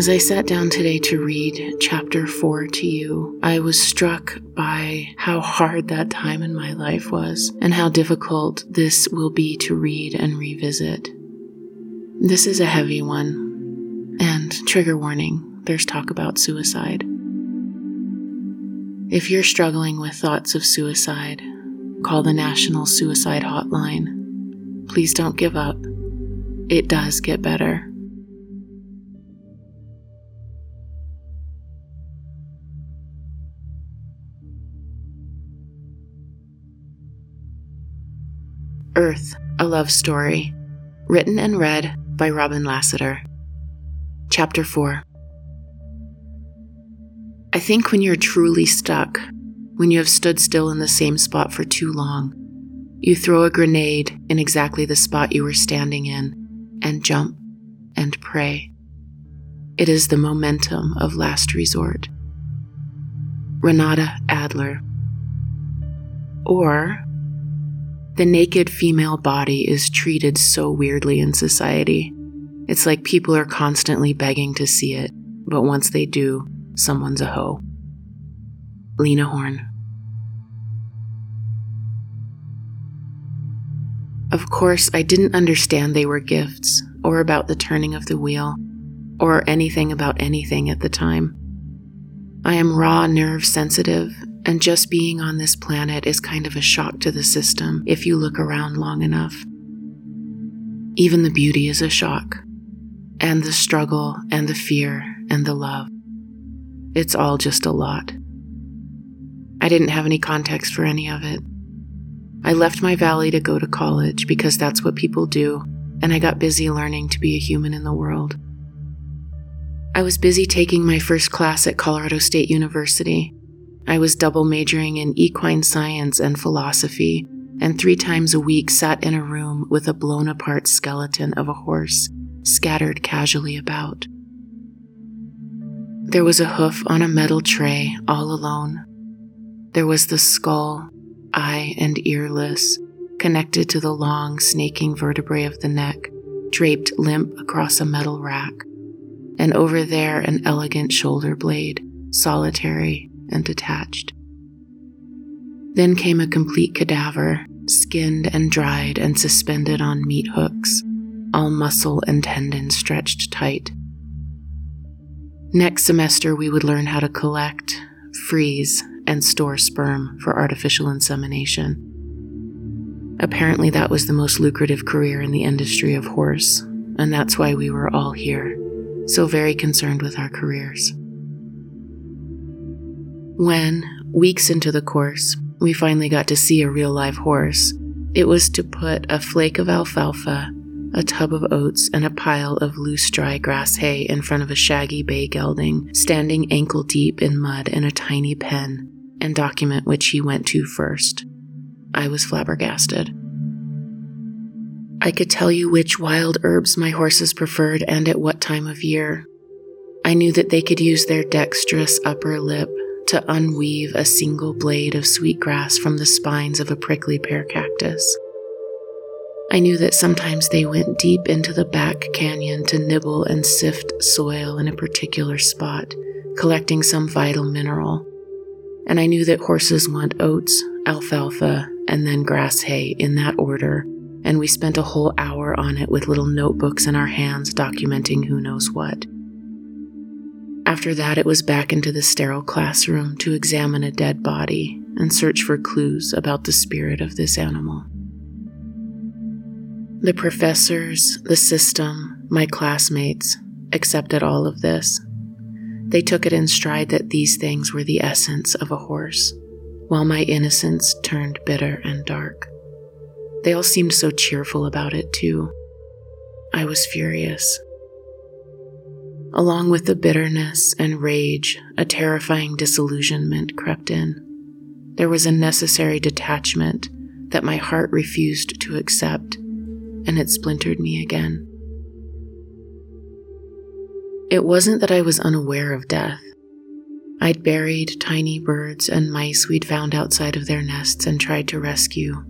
As I sat down today to read chapter 4 to you, I was struck by how hard that time in my life was and how difficult this will be to read and revisit. This is a heavy one, and trigger warning there's talk about suicide. If you're struggling with thoughts of suicide, call the National Suicide Hotline. Please don't give up. It does get better. Earth, a Love Story, written and read by Robin Lassiter. Chapter 4 I think when you're truly stuck, when you have stood still in the same spot for too long, you throw a grenade in exactly the spot you were standing in and jump and pray. It is the momentum of last resort. Renata Adler. Or the naked female body is treated so weirdly in society. It's like people are constantly begging to see it, but once they do, someone's a hoe. Lena Horne. Of course, I didn't understand they were gifts, or about the turning of the wheel, or anything about anything at the time. I am raw nerve sensitive and just being on this planet is kind of a shock to the system if you look around long enough. Even the beauty is a shock, and the struggle, and the fear, and the love. It's all just a lot. I didn't have any context for any of it. I left my valley to go to college because that's what people do, and I got busy learning to be a human in the world. I was busy taking my first class at Colorado State University, I was double majoring in equine science and philosophy, and three times a week sat in a room with a blown apart skeleton of a horse scattered casually about. There was a hoof on a metal tray all alone. There was the skull, eye and earless, connected to the long, snaking vertebrae of the neck, draped limp across a metal rack. And over there, an elegant shoulder blade, solitary and detached. Then came a complete cadaver, skinned and dried and suspended on meat hooks, all muscle and tendon stretched tight. Next semester, we would learn how to collect, freeze, and store sperm for artificial insemination. Apparently, that was the most lucrative career in the industry of horse, and that's why we were all here, so very concerned with our careers. When, weeks into the course, we finally got to see a real live horse, it was to put a flake of alfalfa, a tub of oats, and a pile of loose dry grass hay in front of a shaggy bay gelding standing ankle deep in mud in a tiny pen and document which he went to first. I was flabbergasted. I could tell you which wild herbs my horses preferred and at what time of year. I knew that they could use their dexterous upper lip to unweave a single blade of sweetgrass from the spines of a prickly pear cactus. I knew that sometimes they went deep into the back canyon to nibble and sift soil in a particular spot, collecting some vital mineral. And I knew that horses want oats, alfalfa, and then grass hay in that order, and we spent a whole hour on it with little notebooks in our hands documenting who knows what. After that, it was back into the sterile classroom to examine a dead body and search for clues about the spirit of this animal. The professors, the system, my classmates accepted all of this. They took it in stride that these things were the essence of a horse, while my innocence turned bitter and dark. They all seemed so cheerful about it, too. I was furious. Along with the bitterness and rage, a terrifying disillusionment crept in. There was a necessary detachment that my heart refused to accept, and it splintered me again. It wasn't that I was unaware of death. I'd buried tiny birds and mice we'd found outside of their nests and tried to rescue.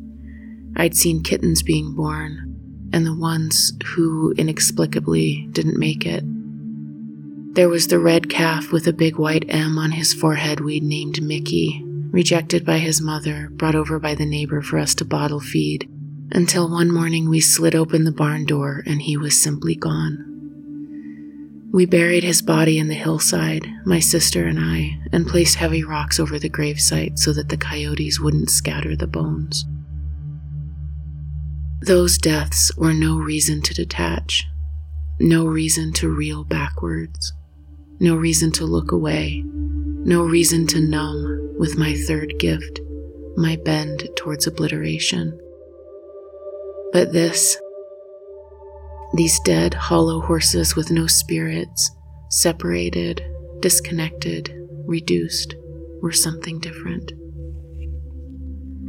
I'd seen kittens being born, and the ones who inexplicably didn't make it. There was the red calf with a big white M on his forehead we'd named Mickey, rejected by his mother, brought over by the neighbor for us to bottle feed, until one morning we slid open the barn door and he was simply gone. We buried his body in the hillside, my sister and I, and placed heavy rocks over the gravesite so that the coyotes wouldn't scatter the bones. Those deaths were no reason to detach, no reason to reel backwards, no reason to look away, no reason to numb with my third gift, my bend towards obliteration. But this, these dead, hollow horses with no spirits, separated, disconnected, reduced, were something different.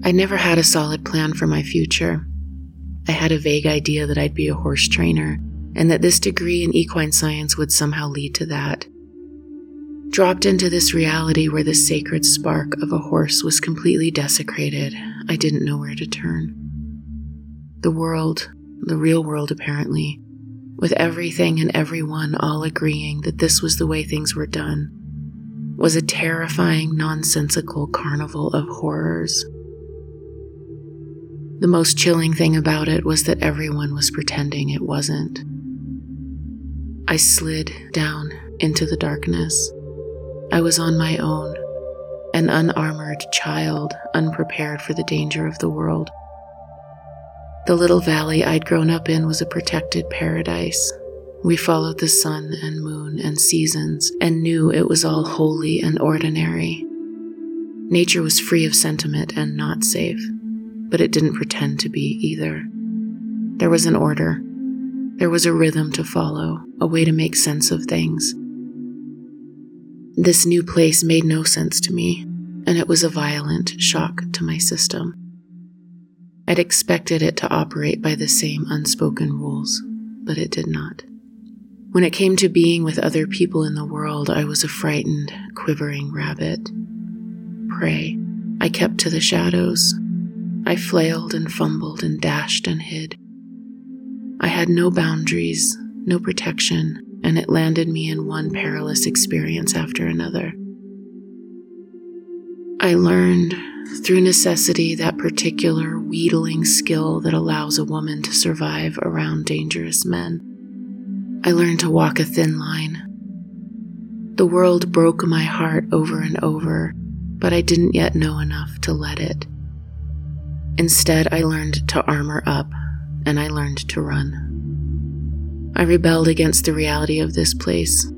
I never had a solid plan for my future. I had a vague idea that I'd be a horse trainer and that this degree in equine science would somehow lead to that. Dropped into this reality where the sacred spark of a horse was completely desecrated, I didn't know where to turn. The world, the real world apparently, with everything and everyone all agreeing that this was the way things were done, was a terrifying, nonsensical carnival of horrors. The most chilling thing about it was that everyone was pretending it wasn't. I slid down into the darkness. I was on my own, an unarmored child, unprepared for the danger of the world. The little valley I'd grown up in was a protected paradise. We followed the sun and moon and seasons and knew it was all holy and ordinary. Nature was free of sentiment and not safe, but it didn't pretend to be either. There was an order, there was a rhythm to follow, a way to make sense of things. This new place made no sense to me, and it was a violent shock to my system. I'd expected it to operate by the same unspoken rules, but it did not. When it came to being with other people in the world, I was a frightened, quivering rabbit. Prey, I kept to the shadows. I flailed and fumbled and dashed and hid. I had no boundaries, no protection, and it landed me in one perilous experience after another. I learned through necessity that particular wheedling skill that allows a woman to survive around dangerous men. I learned to walk a thin line. The world broke my heart over and over, but I didn't yet know enough to let it. Instead, I learned to armor up and I learned to run. I rebelled against the reality of this place.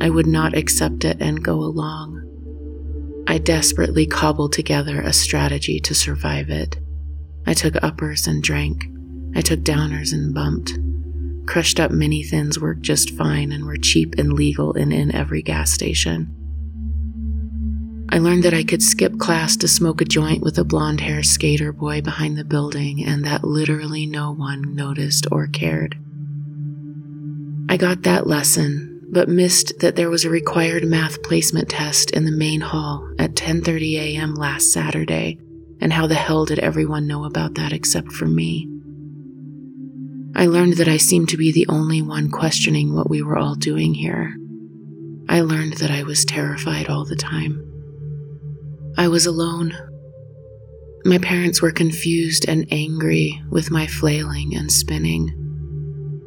I would not accept it and go along. I desperately cobbled together a strategy to survive it. I took uppers and drank. I took downers and bumped. Crushed up mini thins worked just fine and were cheap and legal and in every gas station. I learned that I could skip class to smoke a joint with a blonde haired skater boy behind the building and that literally no one noticed or cared. I got that lesson but missed that there was a required math placement test in the main hall at 10:30 a.m. last Saturday, and how the hell did everyone know about that except for me? I learned that I seemed to be the only one questioning what we were all doing here. I learned that I was terrified all the time. I was alone. My parents were confused and angry with my flailing and spinning.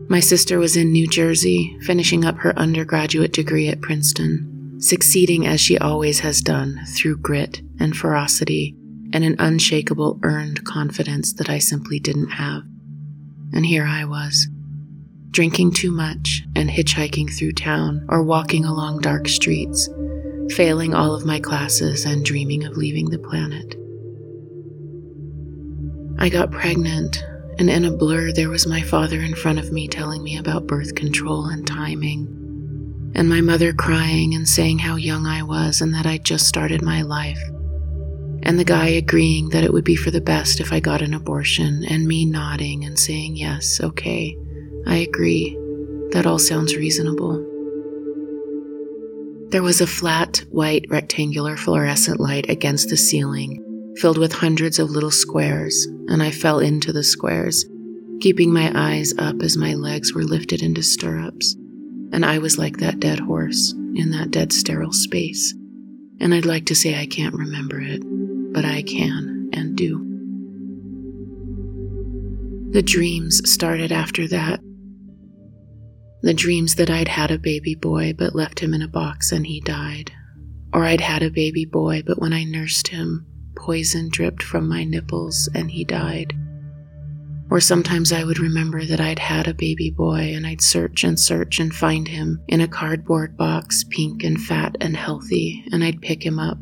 My sister was in New Jersey, finishing up her undergraduate degree at Princeton, succeeding as she always has done through grit and ferocity and an unshakable earned confidence that I simply didn't have. And here I was, drinking too much and hitchhiking through town or walking along dark streets, failing all of my classes and dreaming of leaving the planet. I got pregnant and in a blur, there was my father in front of me telling me about birth control and timing, and my mother crying and saying how young I was and that I'd just started my life, and the guy agreeing that it would be for the best if I got an abortion, and me nodding and saying, Yes, okay, I agree. That all sounds reasonable. There was a flat, white, rectangular fluorescent light against the ceiling filled with hundreds of little squares, and I fell into the squares, keeping my eyes up as my legs were lifted into stirrups. And I was like that dead horse in that dead sterile space. And I'd like to say I can't remember it, but I can and do. The dreams started after that. The dreams that I'd had a baby boy but left him in a box and he died. Or I'd had a baby boy but when I nursed him, poison dripped from my nipples and he died. Or sometimes I would remember that I'd had a baby boy and I'd search and search and find him in a cardboard box, pink and fat and healthy, and I'd pick him up.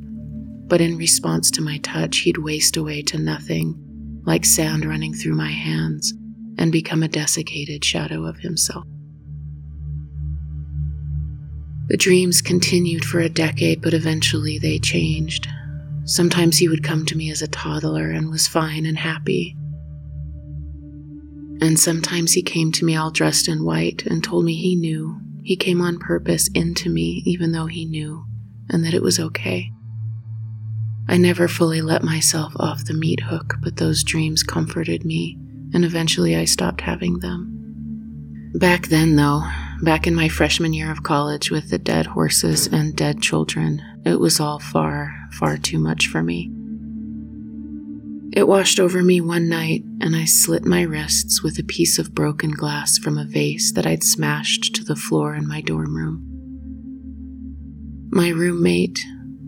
But in response to my touch, he'd waste away to nothing, like sand running through my hands, and become a desiccated shadow of himself. The dreams continued for a decade, but eventually they changed. Sometimes he would come to me as a toddler and was fine and happy. And sometimes he came to me all dressed in white and told me he knew. He came on purpose into me, even though he knew, and that it was okay. I never fully let myself off the meat hook, but those dreams comforted me, and eventually I stopped having them. Back then, though, back in my freshman year of college with the dead horses and dead children, it was all far, far too much for me. It washed over me one night, and I slit my wrists with a piece of broken glass from a vase that I'd smashed to the floor in my dorm room. My roommate,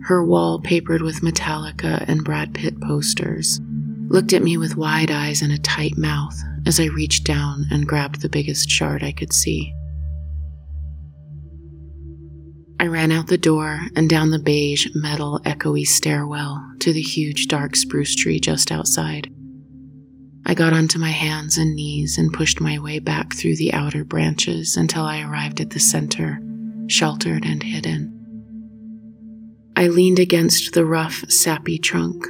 her wall papered with Metallica and Brad Pitt posters, looked at me with wide eyes and a tight mouth as I reached down and grabbed the biggest shard I could see. I ran out the door and down the beige, metal, echoey stairwell to the huge, dark spruce tree just outside. I got onto my hands and knees and pushed my way back through the outer branches until I arrived at the center, sheltered and hidden. I leaned against the rough, sappy trunk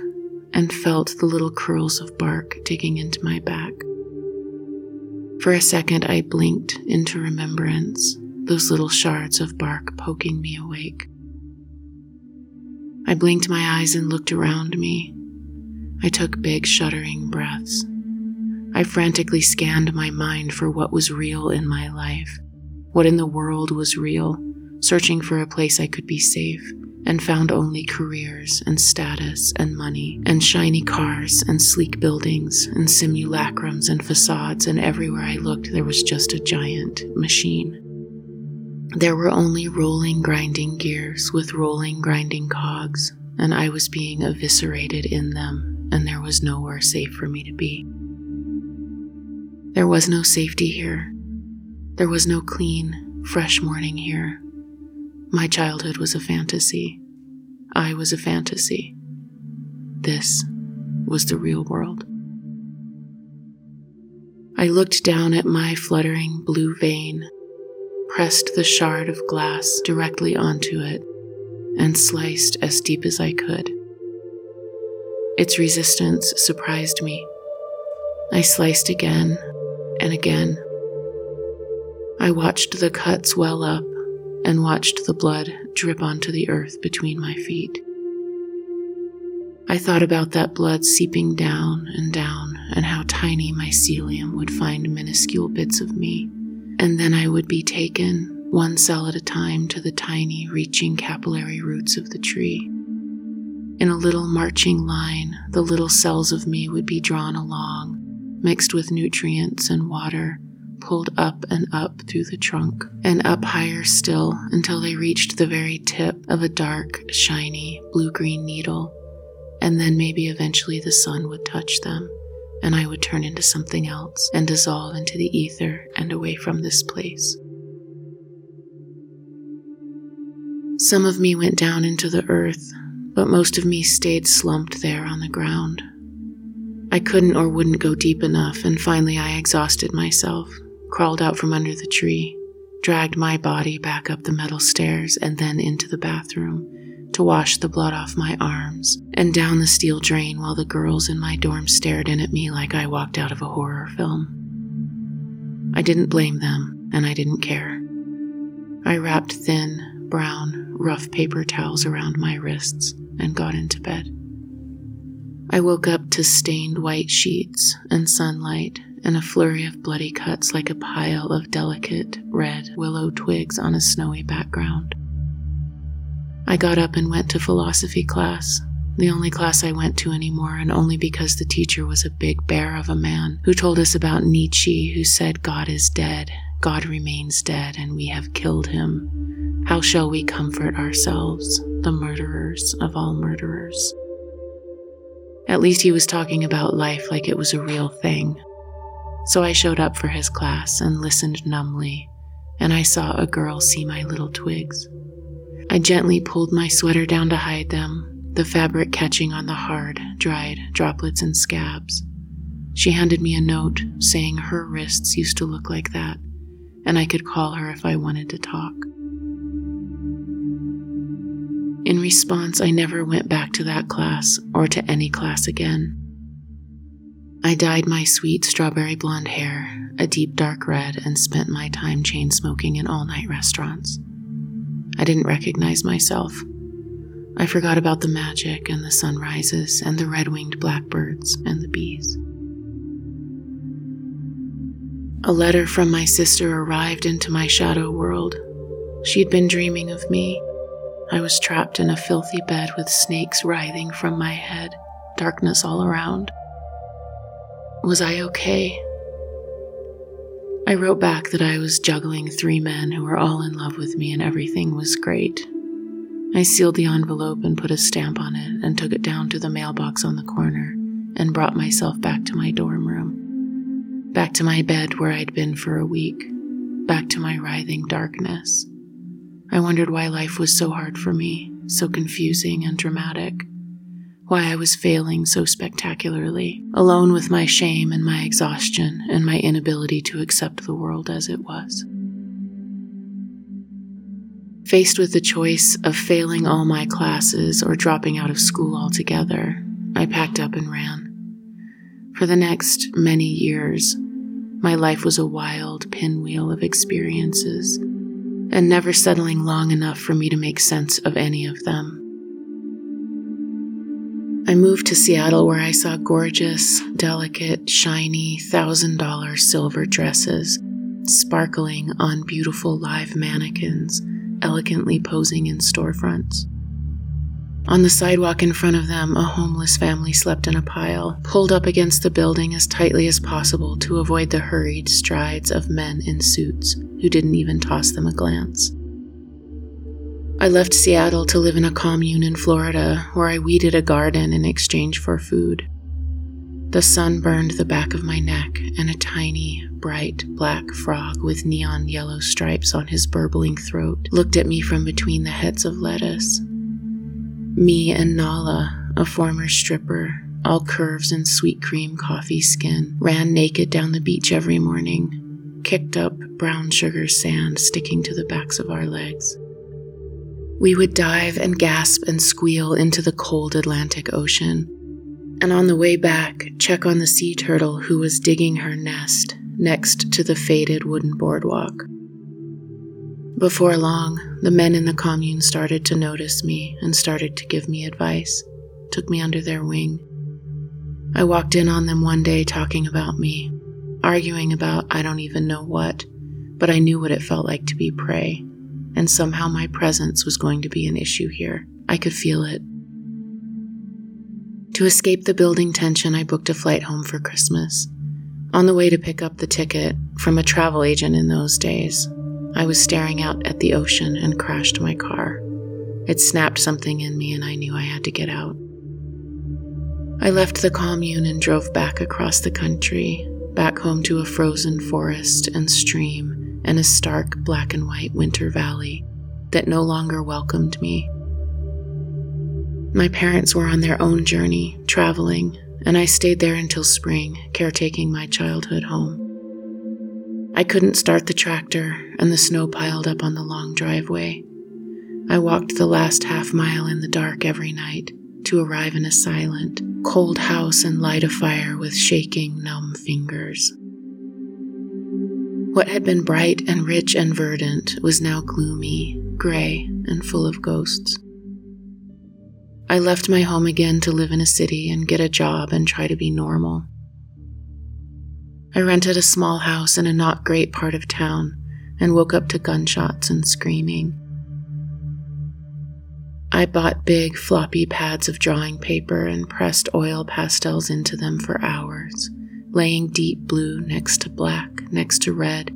and felt the little curls of bark digging into my back. For a second, I blinked into remembrance, those little shards of bark poking me awake. I blinked my eyes and looked around me. I took big, shuddering breaths. I frantically scanned my mind for what was real in my life, what in the world was real, searching for a place I could be safe and found only careers and status and money and shiny cars and sleek buildings and simulacrums and facades, and everywhere I looked there was just a giant machine. There were only rolling, grinding gears with rolling, grinding cogs, and I was being eviscerated in them, and there was nowhere safe for me to be. There was no safety here. There was no clean, fresh morning here. My childhood was a fantasy. I was a fantasy. This was the real world. I looked down at my fluttering blue vein, pressed the shard of glass directly onto it, and sliced as deep as I could. Its resistance surprised me. I sliced again and again. I watched the cuts well up and watched the blood drip onto the earth between my feet. I thought about that blood seeping down and down, and how tiny my mycelium would find minuscule bits of me, and then I would be taken, one cell at a time, to the tiny, reaching capillary roots of the tree. In a little marching line, the little cells of me would be drawn along, mixed with nutrients and water pulled up and up through the trunk, and up higher still until they reached the very tip of a dark, shiny, blue green needle. And then maybe eventually the sun would touch them, and I would turn into something else and dissolve into the ether and away from this place. Some of me went down into the earth, but most of me stayed slumped there on the ground. I couldn't or wouldn't go deep enough, and finally I exhausted myself crawled out from under the tree, dragged my body back up the metal stairs and then into the bathroom to wash the blood off my arms and down the steel drain while the girls in my dorm stared in at me like I walked out of a horror film. I didn't blame them, and I didn't care. I wrapped thin, brown, rough paper towels around my wrists and got into bed. I woke up to stained white sheets and sunlight and a flurry of bloody cuts like a pile of delicate red willow twigs on a snowy background. I got up and went to philosophy class, the only class I went to anymore, and only because the teacher was a big bear of a man who told us about Nietzsche, who said, God is dead, God remains dead, and we have killed him. How shall we comfort ourselves, the murderers of all murderers? At least he was talking about life like it was a real thing. So I showed up for his class and listened numbly, and I saw a girl see my little twigs. I gently pulled my sweater down to hide them, the fabric catching on the hard, dried droplets and scabs. She handed me a note saying her wrists used to look like that, and I could call her if I wanted to talk. In response, I never went back to that class or to any class again. I dyed my sweet strawberry blonde hair a deep dark red and spent my time chain smoking in all night restaurants. I didn't recognize myself I forgot about the magic and the sunrises and the red winged blackbirds and the bees. A letter from my sister arrived into my shadow world. She'd been dreaming of me. I was trapped in a filthy bed with snakes writhing from my head, darkness all around. Was I okay? I wrote back that I was juggling three men who were all in love with me and everything was great, I sealed the envelope and put a stamp on it and took it down to the mailbox on the corner and brought myself back to my dorm room. Back to my bed where I'd been for a week. Back to my writhing darkness. I wondered why life was so hard for me, so confusing and dramatic. Why I was failing so spectacularly, alone with my shame and my exhaustion and my inability to accept the world as it was. Faced with the choice of failing all my classes or dropping out of school altogether, I packed up and ran. For the next many years, my life was a wild pinwheel of experiences, and never settling long enough for me to make sense of any of them. I moved to Seattle where I saw gorgeous, delicate, shiny, thousand dollar silver dresses sparkling on beautiful live mannequins elegantly posing in storefronts. On the sidewalk in front of them, a homeless family slept in a pile, pulled up against the building as tightly as possible to avoid the hurried strides of men in suits who didn't even toss them a glance. I left Seattle to live in a commune in Florida where I weeded a garden in exchange for food. The sun burned the back of my neck, and a tiny, bright black frog with neon yellow stripes on his burbling throat looked at me from between the heads of lettuce. Me and Nala, a former stripper, all curves and sweet cream coffee skin, ran naked down the beach every morning, kicked up brown sugar sand sticking to the backs of our legs. We would dive and gasp and squeal into the cold Atlantic Ocean and on the way back, check on the sea turtle who was digging her nest next to the faded wooden boardwalk. Before long, the men in the commune started to notice me and started to give me advice, took me under their wing. I walked in on them one day talking about me, arguing about I don't even know what, but I knew what it felt like to be prey, and somehow my presence was going to be an issue here. I could feel it. To escape the building tension, I booked a flight home for Christmas. On the way to pick up the ticket from a travel agent in those days, I was staring out at the ocean and crashed my car. It snapped something in me, and I knew I had to get out. I left the commune and drove back across the country, back home to a frozen forest and stream and a stark black and white winter valley that no longer welcomed me. My parents were on their own journey, traveling, and I stayed there until spring, caretaking my childhood home. I couldn't start the tractor, and the snow piled up on the long driveway. I walked the last half mile in the dark every night to arrive in a silent, cold house and light a fire with shaking, numb fingers. What had been bright and rich and verdant was now gloomy, gray, and full of ghosts. I left my home again to live in a city and get a job and try to be normal. I rented a small house in a not great part of town and woke up to gunshots and screaming. I bought big, floppy pads of drawing paper and pressed oil pastels into them for hours, laying deep blue next to black, next to red,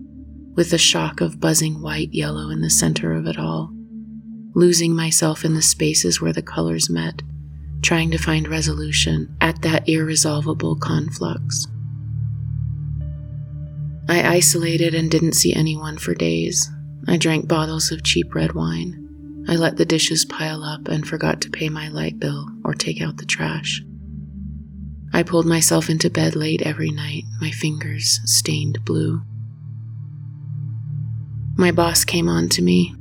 with a shock of buzzing white yellow in the center of it all, losing myself in the spaces where the colors met, trying to find resolution at that irresolvable conflux. I isolated and didn't see anyone for days. I drank bottles of cheap red wine. I let the dishes pile up and forgot to pay my light bill or take out the trash. I pulled myself into bed late every night, my fingers stained blue. My boss came on to me,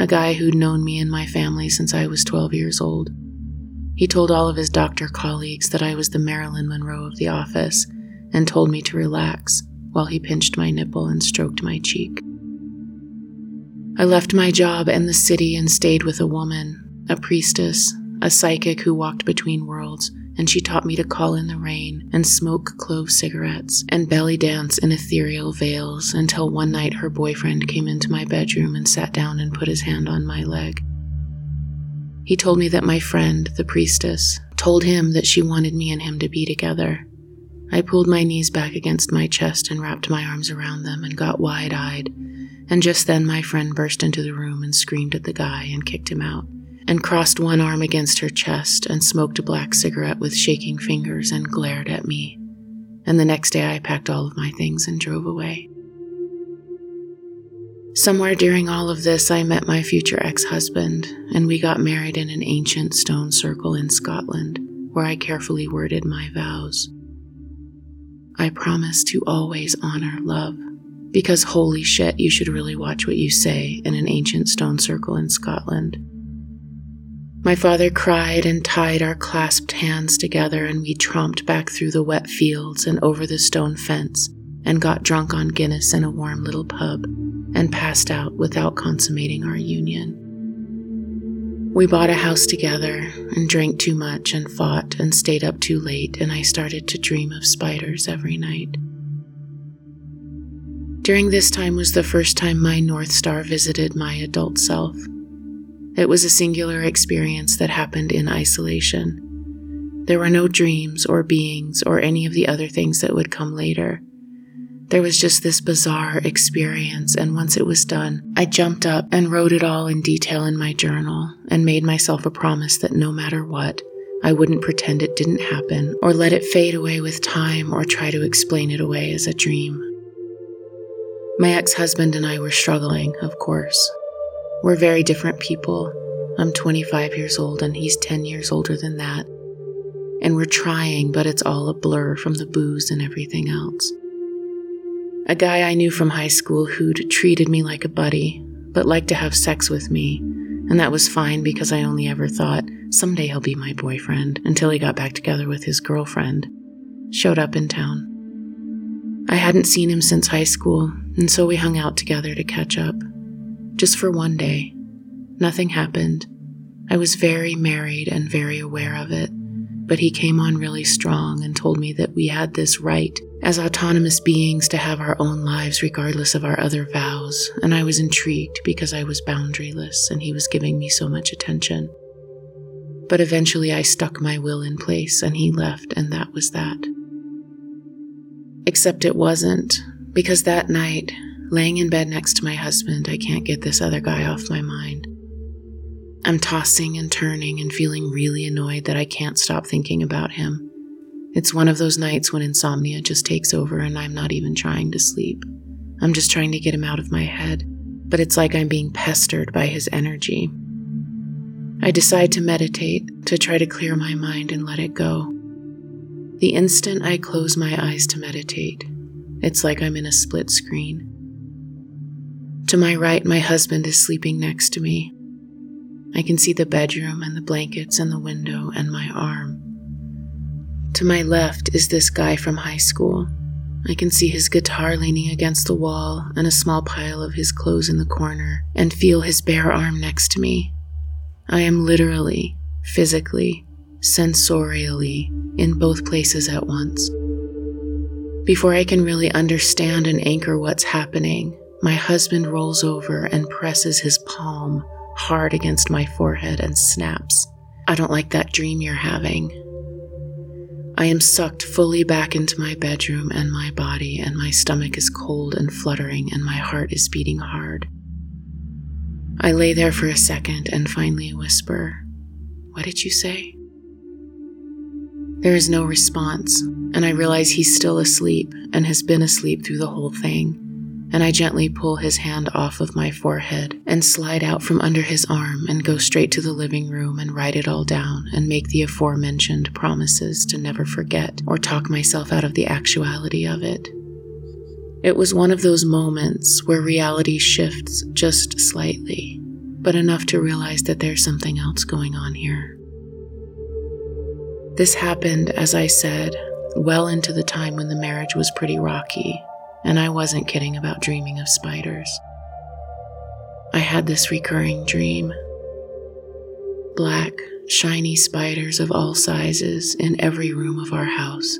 a guy who'd known me and my family since I was 12 years old. He told all of his doctor colleagues that I was the Marilyn Monroe of the office and told me to relax while he pinched my nipple and stroked my cheek. I left my job and the city and stayed with a woman, a priestess, a psychic who walked between worlds, and she taught me to call in the rain and smoke clove cigarettes and belly dance in ethereal veils until one night her boyfriend came into my bedroom and sat down and put his hand on my leg. He told me that my friend, the priestess, told him that she wanted me and him to be together I pulled my knees back against my chest and wrapped my arms around them and got wide eyed. And just then my friend burst into the room and screamed at the guy and kicked him out, and crossed one arm against her chest and smoked a black cigarette with shaking fingers and glared at me. And the next day I packed all of my things and drove away. Somewhere during all of this, I met my future ex husband, and we got married in an ancient stone circle in Scotland, where I carefully worded my vows. I promise to always honor love. Because holy shit, you should really watch what you say in an ancient stone circle in Scotland. My father cried and tied our clasped hands together, and we tromped back through the wet fields and over the stone fence and got drunk on Guinness in a warm little pub and passed out without consummating our union. We bought a house together and drank too much and fought and stayed up too late, and I started to dream of spiders every night. During this time was the first time my North Star visited my adult self. It was a singular experience that happened in isolation. There were no dreams or beings or any of the other things that would come later. There was just this bizarre experience, and once it was done, I jumped up and wrote it all in detail in my journal and made myself a promise that no matter what, I wouldn't pretend it didn't happen or let it fade away with time or try to explain it away as a dream. My ex husband and I were struggling, of course. We're very different people. I'm 25 years old and he's 10 years older than that. And we're trying, but it's all a blur from the booze and everything else. A guy I knew from high school who'd treated me like a buddy, but liked to have sex with me, and that was fine because I only ever thought, someday he'll be my boyfriend, until he got back together with his girlfriend, showed up in town. I hadn't seen him since high school, and so we hung out together to catch up. Just for one day. Nothing happened. I was very married and very aware of it, but he came on really strong and told me that we had this right as autonomous beings to have our own lives regardless of our other vows, and I was intrigued because I was boundaryless and he was giving me so much attention. But eventually I stuck my will in place and he left, and that was that. Except it wasn't, because that night, laying in bed next to my husband, I can't get this other guy off my mind. I'm tossing and turning and feeling really annoyed that I can't stop thinking about him. It's one of those nights when insomnia just takes over and I'm not even trying to sleep. I'm just trying to get him out of my head, but it's like I'm being pestered by his energy. I decide to meditate, to try to clear my mind and let it go. The instant I close my eyes to meditate, it's like I'm in a split screen. To my right, my husband is sleeping next to me. I can see the bedroom and the blankets and the window and my arm. To my left is this guy from high school. I can see his guitar leaning against the wall and a small pile of his clothes in the corner, and feel his bare arm next to me. I am literally, physically, sensorially in both places at once. Before I can really understand and anchor what's happening, my husband rolls over and presses his palm hard against my forehead and snaps. I don't like that dream you're having. I am sucked fully back into my bedroom and my body, and my stomach is cold and fluttering, and my heart is beating hard. I lay there for a second and finally whisper, What did you say? There is no response, and I realize he's still asleep and has been asleep through the whole thing and I gently pull his hand off of my forehead and slide out from under his arm and go straight to the living room and write it all down and make the aforementioned promises to never forget or talk myself out of the actuality of it. It was one of those moments where reality shifts just slightly, but enough to realize that there's something else going on here. This happened, as I said, well into the time when the marriage was pretty rocky and I wasn't kidding about dreaming of spiders. I had this recurring dream black, shiny spiders of all sizes in every room of our house.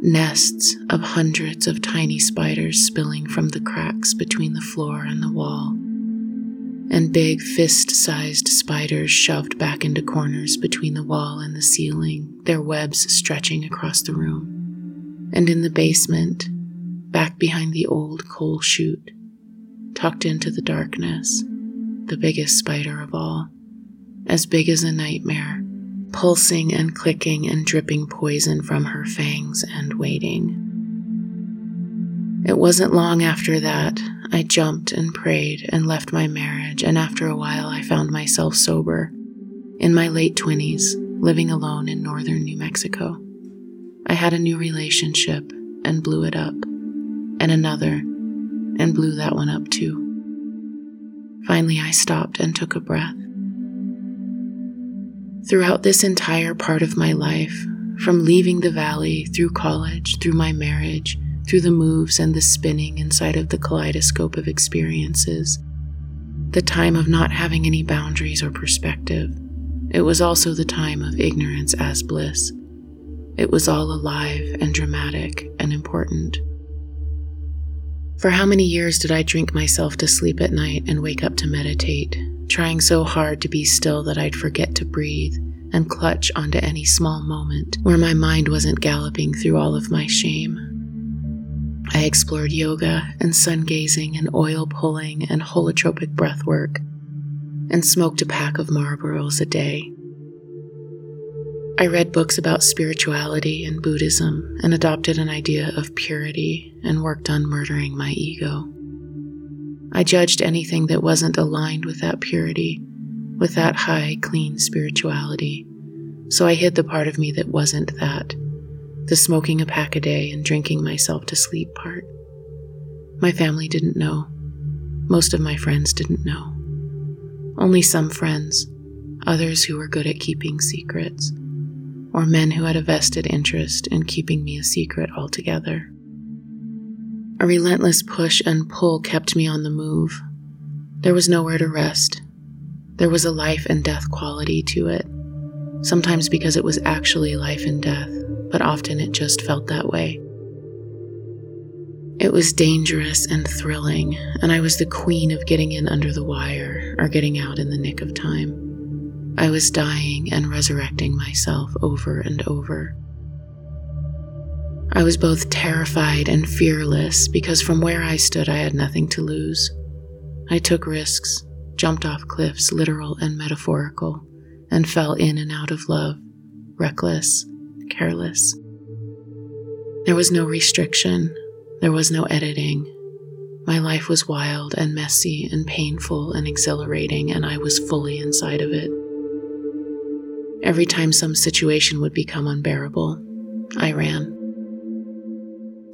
Nests of hundreds of tiny spiders spilling from the cracks between the floor and the wall. And big fist sized spiders shoved back into corners between the wall and the ceiling, their webs stretching across the room. And in the basement, back behind the old coal chute, tucked into the darkness, the biggest spider of all, as big as a nightmare, pulsing and clicking and dripping poison from her fangs and waiting. It wasn't long after that I jumped and prayed and left my marriage, and after a while I found myself sober, in my late 20s, living alone in northern New Mexico. I had a new relationship and blew it up and another, and blew that one up too. Finally, I stopped and took a breath. Throughout this entire part of my life, from leaving the valley, through college, through my marriage, through the moves and the spinning inside of the kaleidoscope of experiences, the time of not having any boundaries or perspective, it was also the time of ignorance as bliss. It was all alive and dramatic and important. For how many years did I drink myself to sleep at night and wake up to meditate, trying so hard to be still that I'd forget to breathe and clutch onto any small moment where my mind wasn't galloping through all of my shame? I explored yoga and sun gazing and oil pulling and holotropic breath work and smoked a pack of Marlboros a day. I read books about spirituality and Buddhism and adopted an idea of purity and worked on murdering my ego. I judged anything that wasn't aligned with that purity, with that high, clean spirituality, so I hid the part of me that wasn't that the smoking a pack a day and drinking myself to sleep part. My family didn't know. Most of my friends didn't know. Only some friends, others who were good at keeping secrets or men who had a vested interest in keeping me a secret altogether. A relentless push and pull kept me on the move. There was nowhere to rest. There was a life and death quality to it, sometimes because it was actually life and death, but often it just felt that way. It was dangerous and thrilling, and I was the queen of getting in under the wire or getting out in the nick of time. I was dying and resurrecting myself over and over. I was both terrified and fearless because from where I stood, I had nothing to lose. I took risks, jumped off cliffs, literal and metaphorical, and fell in and out of love, reckless, careless. There was no restriction, there was no editing. My life was wild and messy and painful and exhilarating, and I was fully inside of it. Every time some situation would become unbearable, I ran.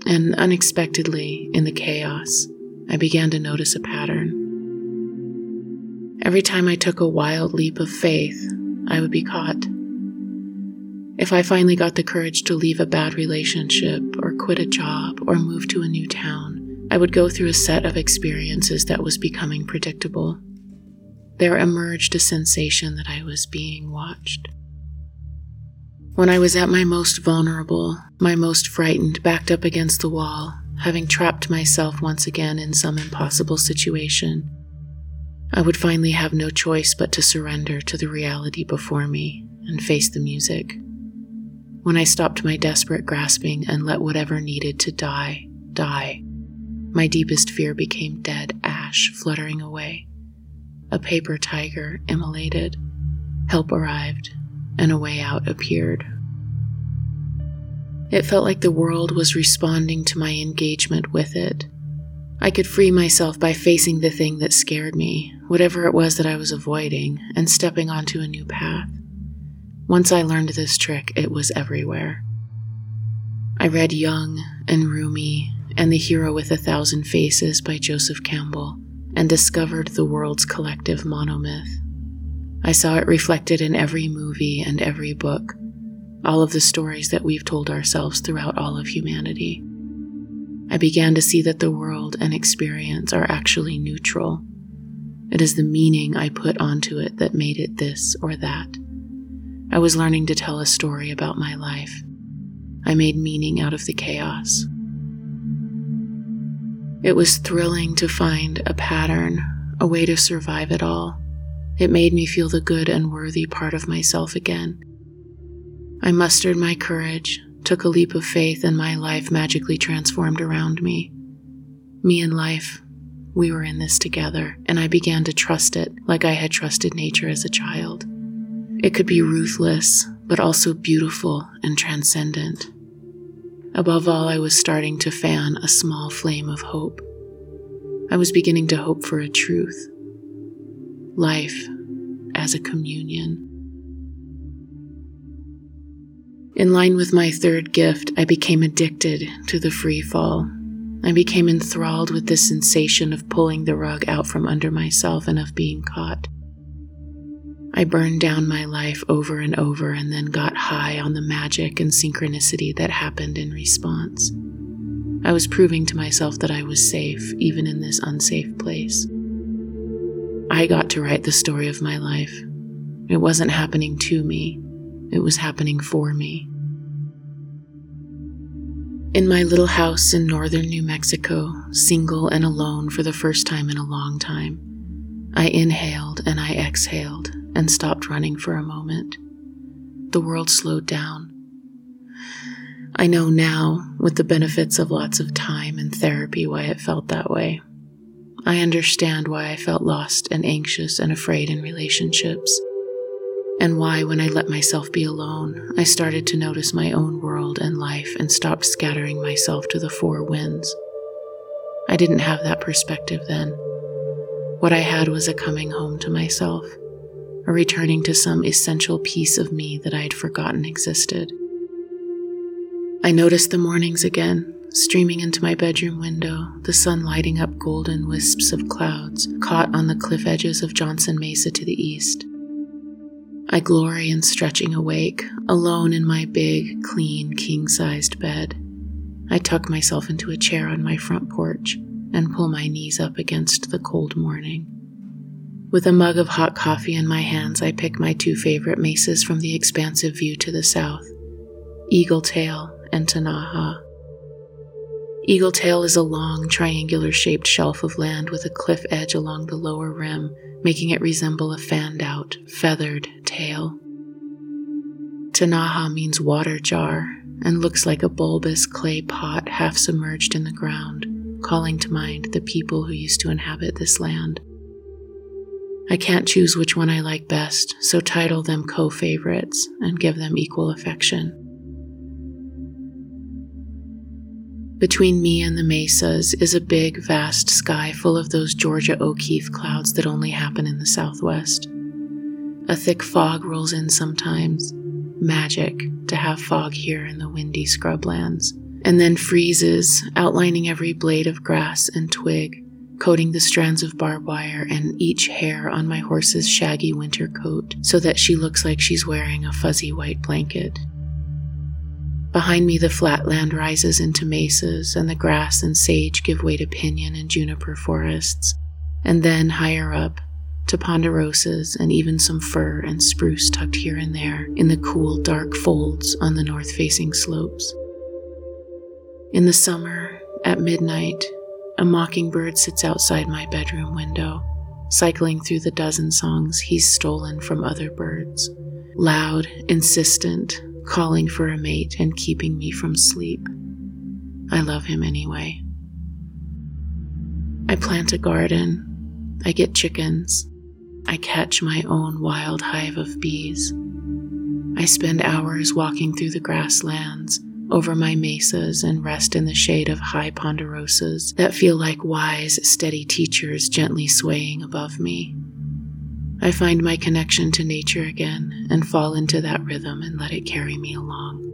And unexpectedly, in the chaos, I began to notice a pattern. Every time I took a wild leap of faith, I would be caught. If I finally got the courage to leave a bad relationship, or quit a job, or move to a new town, I would go through a set of experiences that was becoming predictable. There emerged a sensation that I was being watched. When I was at my most vulnerable, my most frightened, backed up against the wall, having trapped myself once again in some impossible situation, I would finally have no choice but to surrender to the reality before me and face the music. When I stopped my desperate grasping and let whatever needed to die, die, my deepest fear became dead ash fluttering away. A paper tiger immolated. Help arrived, and a way out appeared. It felt like the world was responding to my engagement with it. I could free myself by facing the thing that scared me, whatever it was that I was avoiding, and stepping onto a new path. Once I learned this trick, it was everywhere. I read Jung and Rumi and The Hero with a Thousand Faces by Joseph Campbell and discovered the world's collective monomyth. I saw it reflected in every movie and every book, all of the stories that we've told ourselves throughout all of humanity. I began to see that the world and experience are actually neutral. It is the meaning I put onto it that made it this or that. I was learning to tell a story about my life. I made meaning out of the chaos. It was thrilling to find a pattern, a way to survive it all. It made me feel the good and worthy part of myself again. I mustered my courage, took a leap of faith, and my life magically transformed around me. Me and life, we were in this together, and I began to trust it like I had trusted nature as a child. It could be ruthless, but also beautiful and transcendent. Above all, I was starting to fan a small flame of hope. I was beginning to hope for a truth life as a communion. In line with my third gift, I became addicted to the free fall. I became enthralled with the sensation of pulling the rug out from under myself and of being caught. I burned down my life over and over and then got high on the magic and synchronicity that happened in response. I was proving to myself that I was safe, even in this unsafe place. I got to write the story of my life. It wasn't happening to me, it was happening for me. In my little house in northern New Mexico, single and alone for the first time in a long time, I inhaled and I exhaled and stopped running for a moment. The world slowed down. I know now, with the benefits of lots of time and therapy, why it felt that way. I understand why I felt lost and anxious and afraid in relationships, and why, when I let myself be alone, I started to notice my own world and life and stopped scattering myself to the four winds. I didn't have that perspective then. What I had was a coming home to myself, a returning to some essential piece of me that I had forgotten existed. I noticed the mornings again, streaming into my bedroom window, the sun lighting up golden wisps of clouds caught on the cliff edges of Johnson Mesa to the east. I glory in stretching awake, alone in my big, clean, king sized bed. I tuck myself into a chair on my front porch and pull my knees up against the cold morning. With a mug of hot coffee in my hands, I pick my two favorite mesas from the expansive view to the south Eagle Tail and Tinaja. Eagle Tail is a long, triangular shaped shelf of land with a cliff edge along the lower rim, making it resemble a fanned out, feathered tail. Tinaja means water jar and looks like a bulbous clay pot half submerged in the ground, calling to mind the people who used to inhabit this land. I can't choose which one I like best, so title them co favorites and give them equal affection. Between me and the mesas is a big, vast sky full of those Georgia O'Keeffe clouds that only happen in the southwest. A thick fog rolls in sometimes, magic to have fog here in the windy scrublands, and then freezes, outlining every blade of grass and twig, coating the strands of barbed wire and each hair on my horse's shaggy winter coat so that she looks like she's wearing a fuzzy white blanket. Behind me, the flat land rises into mesas, and the grass and sage give way to pinyon and juniper forests. And then, higher up, to ponderosas and even some fir and spruce tucked here and there in the cool, dark folds on the north facing slopes. In the summer, at midnight, a mockingbird sits outside my bedroom window, cycling through the dozen songs he's stolen from other birds. Loud, insistent, calling for a mate and keeping me from sleep. I love him anyway. I plant a garden. I get chickens. I catch my own wild hive of bees. I spend hours walking through the grasslands, over my mesas, and rest in the shade of high ponderosas that feel like wise, steady teachers gently swaying above me. I find my connection to nature again and fall into that rhythm and let it carry me along.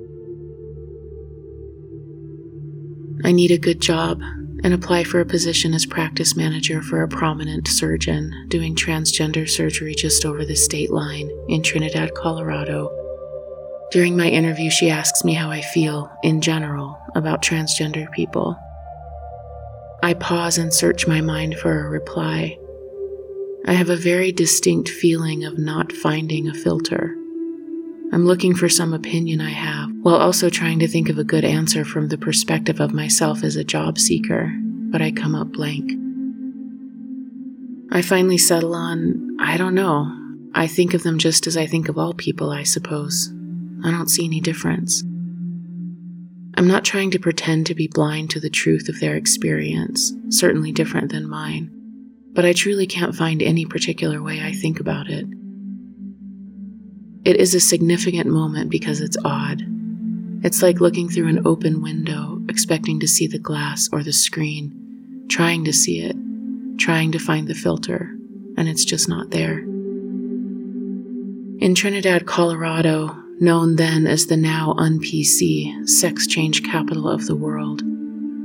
I need a good job and apply for a position as practice manager for a prominent surgeon doing transgender surgery just over the state line in Trinidad, Colorado. During my interview, she asks me how I feel, in general, about transgender people. I pause and search my mind for a reply I have a very distinct feeling of not finding a filter. I'm looking for some opinion I have, while also trying to think of a good answer from the perspective of myself as a job seeker, but I come up blank. I finally settle on I don't know. I think of them just as I think of all people, I suppose. I don't see any difference. I'm not trying to pretend to be blind to the truth of their experience, certainly different than mine but I truly can't find any particular way I think about it. It is a significant moment because it's odd. It's like looking through an open window, expecting to see the glass or the screen, trying to see it, trying to find the filter, and it's just not there. In Trinidad, Colorado, known then as the now un-PC sex change capital of the world,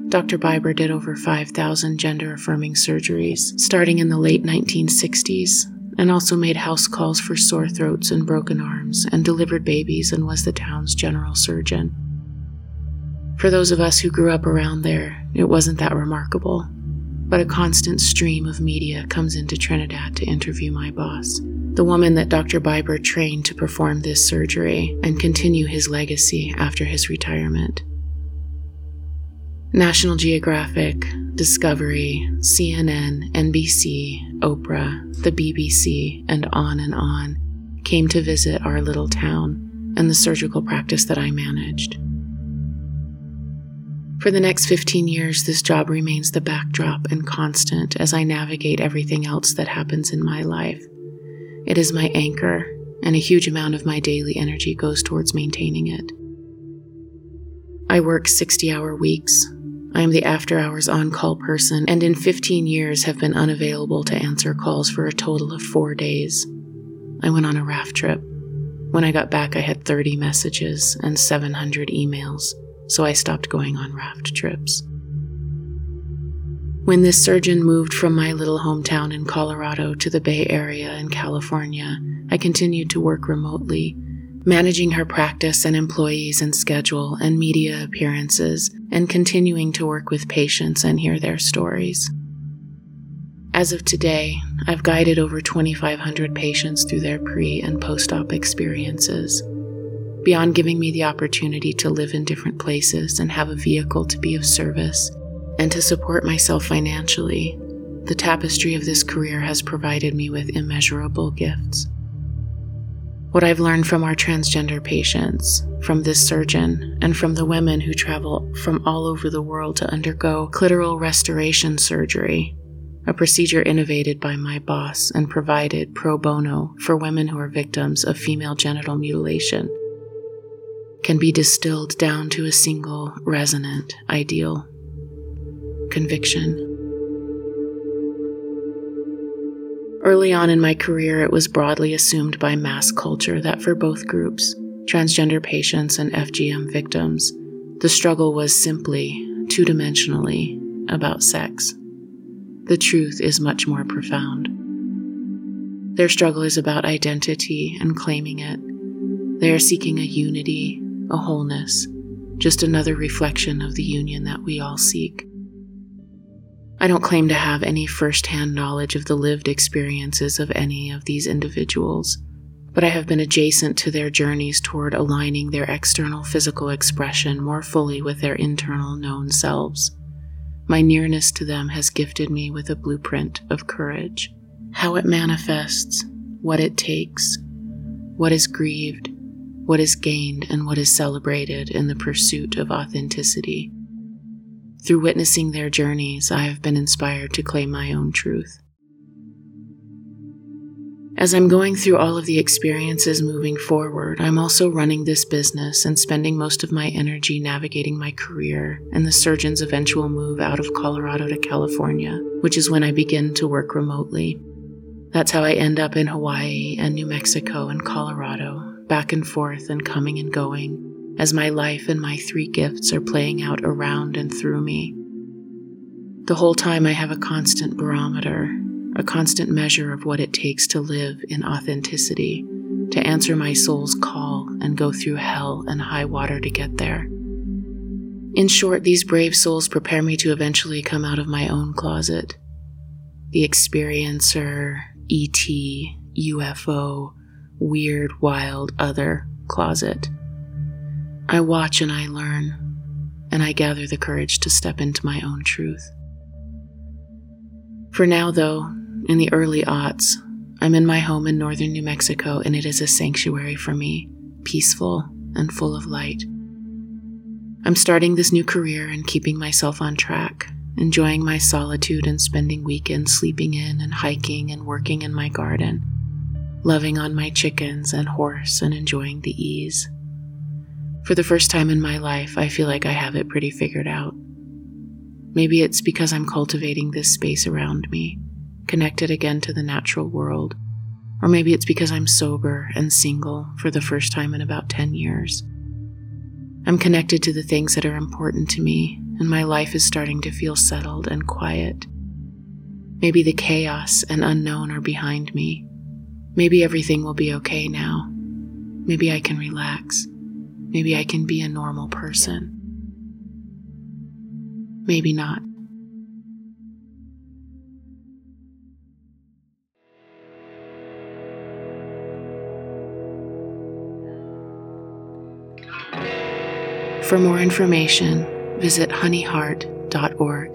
Dr. Biber did over 5,000 gender affirming surgeries starting in the late 1960s and also made house calls for sore throats and broken arms and delivered babies and was the town's general surgeon. For those of us who grew up around there, it wasn't that remarkable, but a constant stream of media comes into Trinidad to interview my boss, the woman that Dr. Biber trained to perform this surgery and continue his legacy after his retirement. National Geographic, Discovery, CNN, NBC, Oprah, the BBC, and on and on came to visit our little town and the surgical practice that I managed. For the next 15 years, this job remains the backdrop and constant as I navigate everything else that happens in my life. It is my anchor, and a huge amount of my daily energy goes towards maintaining it. I work 60 hour weeks, I am the after hours on call person, and in 15 years have been unavailable to answer calls for a total of four days. I went on a raft trip. When I got back, I had 30 messages and 700 emails, so I stopped going on raft trips. When this surgeon moved from my little hometown in Colorado to the Bay Area in California, I continued to work remotely managing her practice and employees and schedule and media appearances, and continuing to work with patients and hear their stories. As of today, I've guided over 2,500 patients through their pre and post op experiences. Beyond giving me the opportunity to live in different places and have a vehicle to be of service and to support myself financially, the tapestry of this career has provided me with immeasurable gifts. What I've learned from our transgender patients, from this surgeon, and from the women who travel from all over the world to undergo clitoral restoration surgery, a procedure innovated by my boss and provided pro bono for women who are victims of female genital mutilation, can be distilled down to a single resonant ideal conviction. Early on in my career, it was broadly assumed by mass culture that for both groups, transgender patients and FGM victims, the struggle was simply, two dimensionally, about sex. The truth is much more profound. Their struggle is about identity and claiming it. They are seeking a unity, a wholeness, just another reflection of the union that we all seek. I don't claim to have any first hand knowledge of the lived experiences of any of these individuals, but I have been adjacent to their journeys toward aligning their external physical expression more fully with their internal known selves. My nearness to them has gifted me with a blueprint of courage. How it manifests, what it takes, what is grieved, what is gained, and what is celebrated in the pursuit of authenticity. Through witnessing their journeys, I have been inspired to claim my own truth. As I'm going through all of the experiences moving forward, I'm also running this business and spending most of my energy navigating my career and the surgeon's eventual move out of Colorado to California, which is when I begin to work remotely. That's how I end up in Hawaii and New Mexico and Colorado, back and forth and coming and going, as my life and my three gifts are playing out around and through me. The whole time I have a constant barometer, a constant measure of what it takes to live in authenticity, to answer my soul's call and go through hell and high water to get there. In short, these brave souls prepare me to eventually come out of my own closet. The experiencer, ET, UFO, weird, wild, other closet. I watch and I learn, and I gather the courage to step into my own truth. For now, though, in the early aughts, I'm in my home in northern New Mexico and it is a sanctuary for me, peaceful and full of light. I'm starting this new career and keeping myself on track, enjoying my solitude and spending weekends sleeping in and hiking and working in my garden, loving on my chickens and horse and enjoying the ease. For the first time in my life, I feel like I have it pretty figured out. Maybe it's because I'm cultivating this space around me connected again to the natural world. Or maybe it's because I'm sober and single for the first time in about 10 years. I'm connected to the things that are important to me, and my life is starting to feel settled and quiet. Maybe the chaos and unknown are behind me. Maybe everything will be okay now. Maybe I can relax. Maybe I can be a normal person. Maybe not. For more information, visit honeyheart.org.